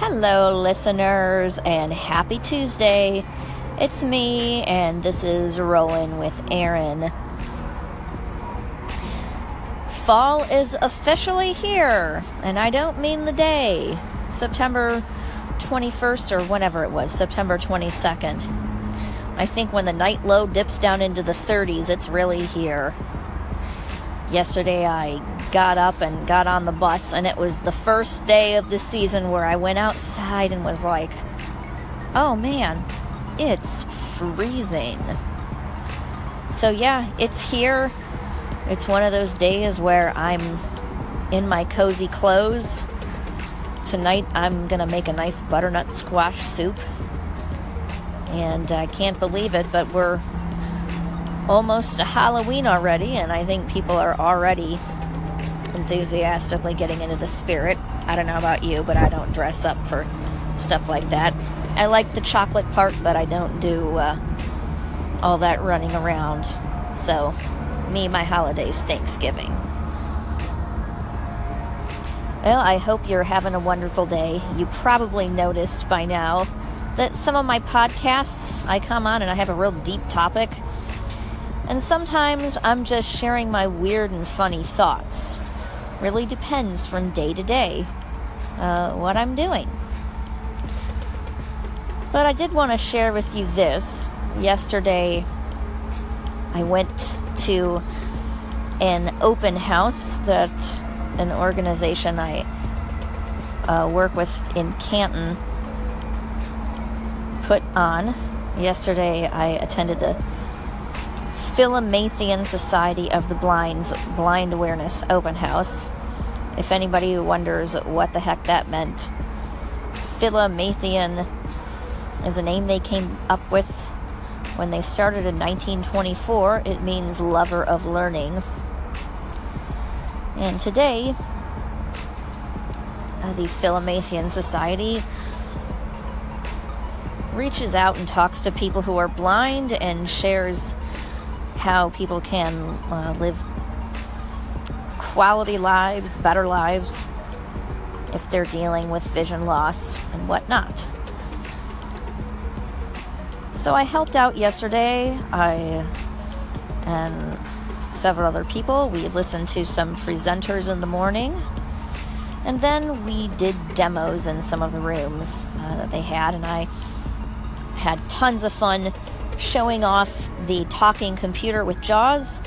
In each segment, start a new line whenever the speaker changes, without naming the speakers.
Hello, listeners, and happy Tuesday. It's me, and this is Rolling with Aaron. Fall is officially here, and I don't mean the day. September 21st, or whenever it was, September 22nd. I think when the night low dips down into the 30s, it's really here. Yesterday, I got up and got on the bus, and it was the first day of the season where I went outside and was like, oh man, it's freezing. So, yeah, it's here. It's one of those days where I'm in my cozy clothes. Tonight, I'm to make a nice butternut squash soup. And I can't believe it, but we're almost to Halloween already, and I think people are already enthusiastically getting into the spirit. I don't know about you, but I don't dress up for stuff like that. I like the chocolate part, but I don't do uh, all that running around. So, me, my holidays, Thanksgiving. Well, I hope you're having a wonderful day. You probably noticed by now that some of my podcasts, I come on and I have a real deep topic. And sometimes I'm just sharing my weird and funny thoughts really depends from day to day uh, what I'm doing. But I did want to share with you this. Yesterday, I went to an open house that an organization I uh, work with in Canton put on. Yesterday, I attended the Philomatheon Society of the Blind's Blind Awareness Open House. If anybody wonders what the heck that meant, Philomatheon is a name they came up with when they started in 1924. It means lover of learning. And today, uh, the Philomatheon Society reaches out and talks to people who are blind and shares how people can uh, live quality lives, better lives, if they're dealing with vision loss and whatnot. So I helped out yesterday. I and several other people. We listened to some presenters in the morning. And then we did demos in some of the rooms uh, that they had, and I had tons of fun showing off the talking computer with JAWS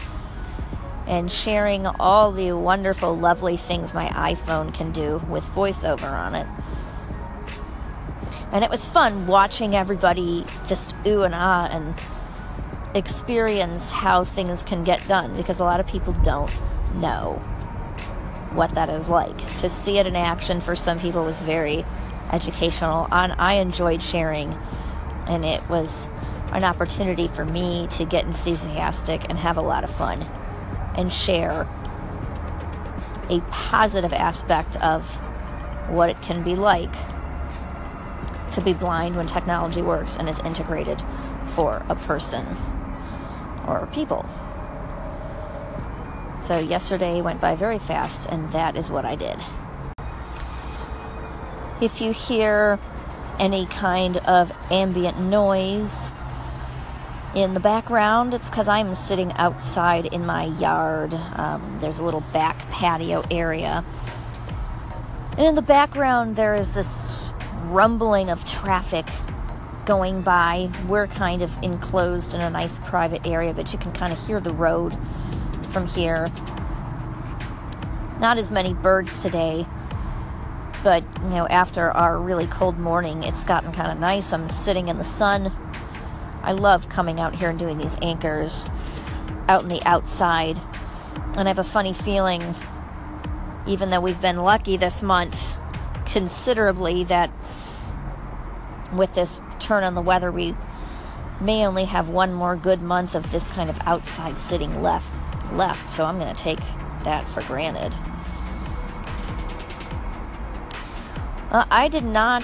and sharing all the wonderful, lovely things my iPhone can do with voiceover on it. And it was fun watching everybody just ooh and ah and experience how things can get done because a lot of people don't know what that is like. To see it in action for some people was very educational, and I enjoyed sharing, and it was an opportunity for me to get enthusiastic and have a lot of fun and share a positive aspect of what it can be like to be blind when technology works and is integrated for a person or people. So, yesterday went by very fast, and that is what I did. If you hear any kind of ambient noise, in the background, it's because I'm sitting outside in my yard. Um, there's a little back patio area. And in the background, there is this rumbling of traffic going by. We're kind of enclosed in a nice private area, but you can kind of hear the road from here. Not as many birds today, but you know, after our really cold morning, it's gotten kind of nice. I'm sitting in the sun I love coming out here and doing these anchors out in the outside. And I have a funny feeling, even though we've been lucky this month considerably, that with this turn on the weather, we may only have one more good month of this kind of outside sitting left left. So I'm going to take that for granted. Uh, I did not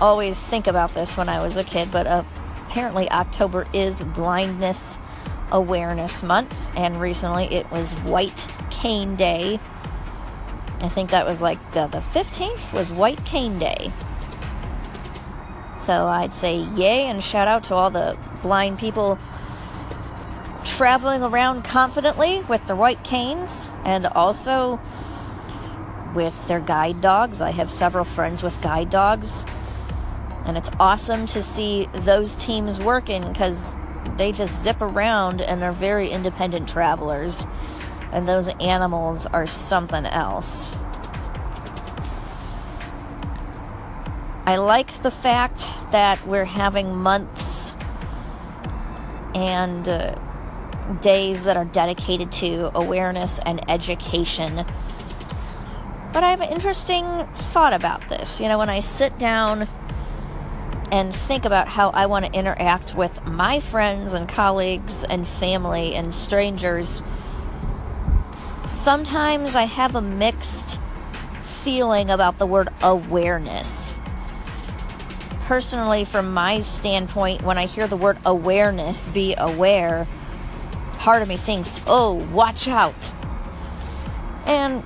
always think about this when I was a kid, but apparently October is Blindness Awareness Month, and recently it was White Cane Day. I think that was like the, the 15th was White Cane Day. So I'd say yay and shout out to all the blind people traveling around confidently with their white canes and also with their guide dogs. I have several friends with guide dogs, and it's awesome to see those teams working because they just zip around and are very independent travelers. And those animals are something else. I like the fact that we're having months and uh, days that are dedicated to awareness and education. But I have an interesting thought about this. You know, when I sit down and think about how I want to interact with my friends and colleagues and family and strangers, sometimes I have a mixed feeling about the word awareness. Personally, from my standpoint, when I hear the word awareness, be aware, part of me thinks, oh, watch out. And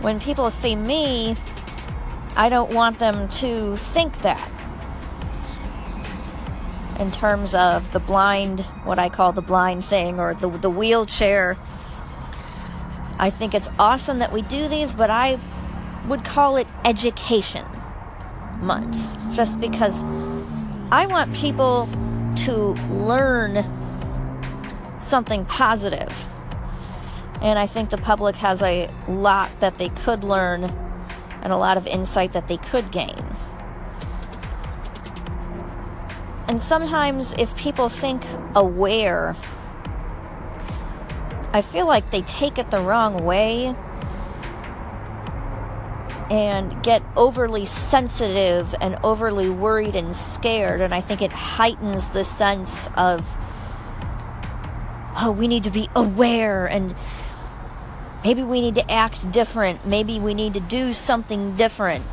when people see me, I don't want them to think that. In terms of the blind, what I call the blind thing, or the, the wheelchair. I think it's awesome that we do these, but I would call it education month. Just because I want people to learn something positive. And I think the public has a lot that they could learn and a lot of insight that they could gain. And sometimes, if people think aware, I feel like they take it the wrong way and get overly sensitive and overly worried and scared. And I think it heightens the sense of, oh, we need to be aware and Maybe we need to act different. Maybe we need to do something different.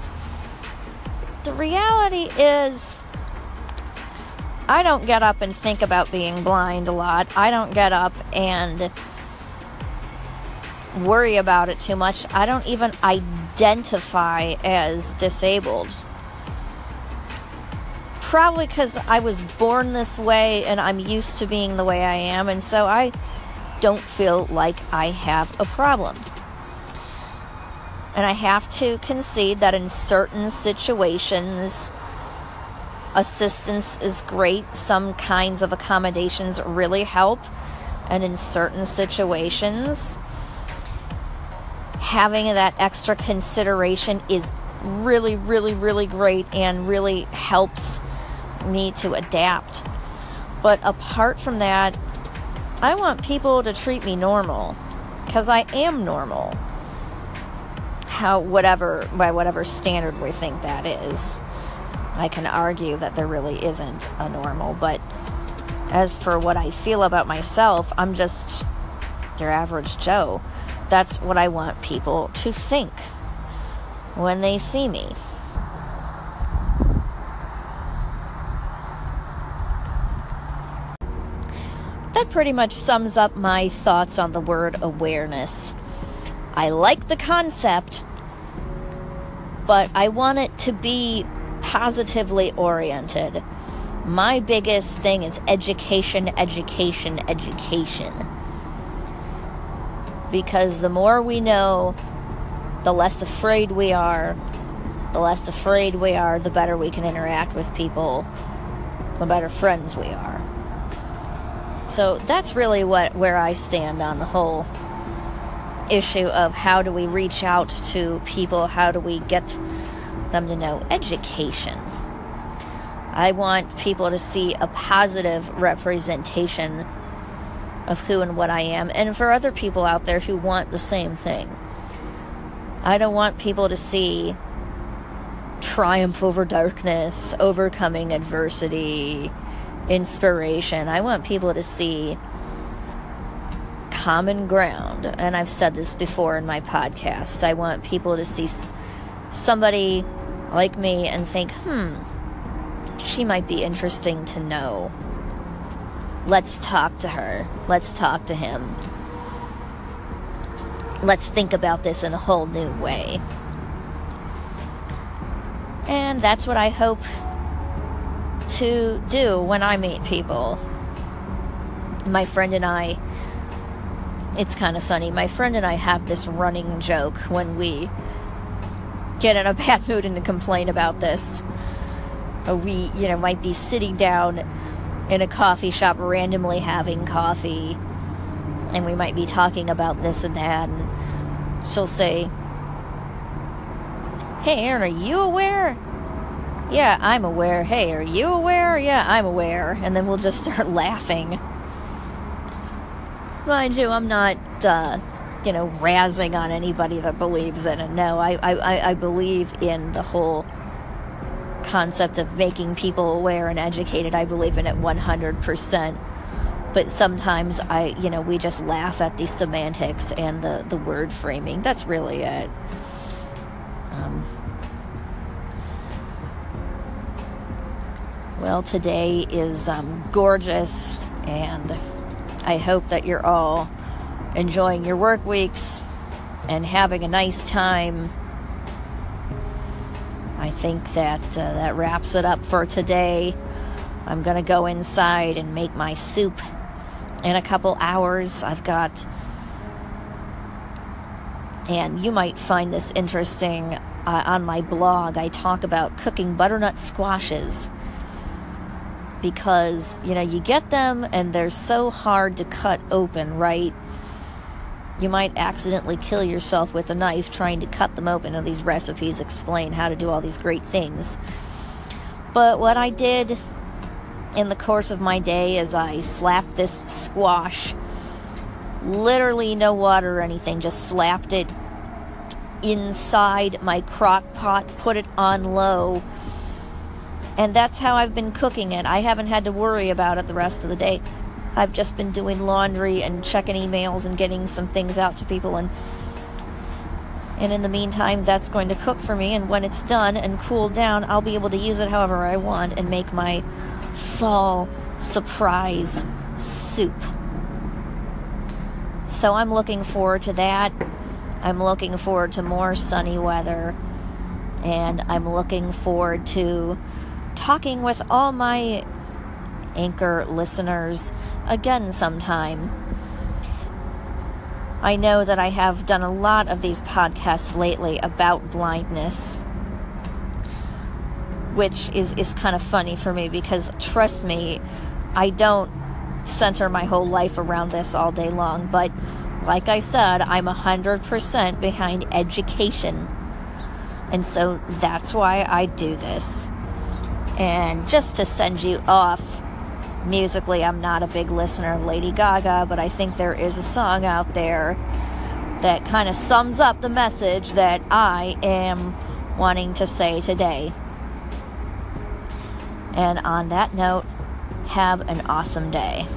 The reality is, I don't get up and think about being blind a lot. I don't get up and worry about it too much. I don't even identify as disabled. Probably because I was born this way and I'm used to being the way I am, and so I don't feel like I have a problem. And I have to concede that in certain situations, assistance is great. Some kinds of accommodations really help. And in certain situations, having that extra consideration is really, really, really great and really helps me to adapt. But apart from that, I want people to treat me normal because I am normal. How, whatever, by whatever standard we think that is. I can argue that there really isn't a normal, but as for what I feel about myself, I'm just your average Joe. That's what I want people to think when they see me. That pretty much sums up my thoughts on the word awareness. I like the concept, but I want it to be positively oriented. My biggest thing is education, education, education. Because the more we know, the less afraid we are. The less afraid we are, the better we can interact with people, the better friends we are. So that's really what where I stand on the whole issue of how do we reach out to people, how do we get them to know education. I want people to see a positive representation of who and what I am, and for other people out there who want the same thing. I don't want people to see triumph over darkness, overcoming adversity, inspiration. I want people to see common ground. And I've said this before in my podcast. I want people to see somebody like me and think, hmm, she might be interesting to know. Let's talk to her. Let's talk to him. let's think about this in a whole new way. And that's what I hope to do when I meet people. My friend and I, it's kind of funny. My friend and I have this running joke when we get in a bad mood and complain about this. Uh, we, you know, might be sitting down in a coffee shop randomly having coffee and we might be talking about this and that and she'll say hey aaron are you aware yeah i'm aware. Hey are you aware? Yeah i'm aware. And then we'll just start laughing. Mind you i'm not uh, you know razzing on anybody that believes in it. No I, I i believe in the whole concept of making people aware and educated. I believe in it 100% but sometimes I, you know, we just laugh at the semantics and the, the word framing. That's really it. Well, today is um, gorgeous, and I hope that you're all enjoying your work weeks and having a nice time. I think that uh, that wraps it up for today. I'm going to go inside and make my soup in a couple hours. I've got, and you might find this interesting uh, on my blog. I talk about cooking butternut squashes because, you know, you get them and they're so hard to cut open, right? You might accidentally kill yourself with a knife trying to cut them open. And these recipes explain how to do all these great things. But what I did in the course of my day as I slapped this squash. Literally no water or anything, just slapped it inside my crock pot, put it on low. And that's how I've been cooking it. I haven't had to worry about it the rest of the day. I've just been doing laundry and checking emails and getting some things out to people and and in the meantime that's going to cook for me and when it's done and cooled down I'll be able to use it however I want and make my fall surprise soup. So I'm looking forward to that. I'm looking forward to more sunny weather. And I'm looking forward to talking with all my anchor listeners again sometime. I know that I have done a lot of these podcasts lately about blindness which is, is kind of funny for me because trust me, I don't center my whole life around this all day long. But like I said, I'm 100% behind education. And so that's why I do this. And just to send you off, musically, I'm not a big listener of Lady Gaga, but I think there is a song out there that kind of sums up the message that I am wanting to say today. And on that note, have an awesome day.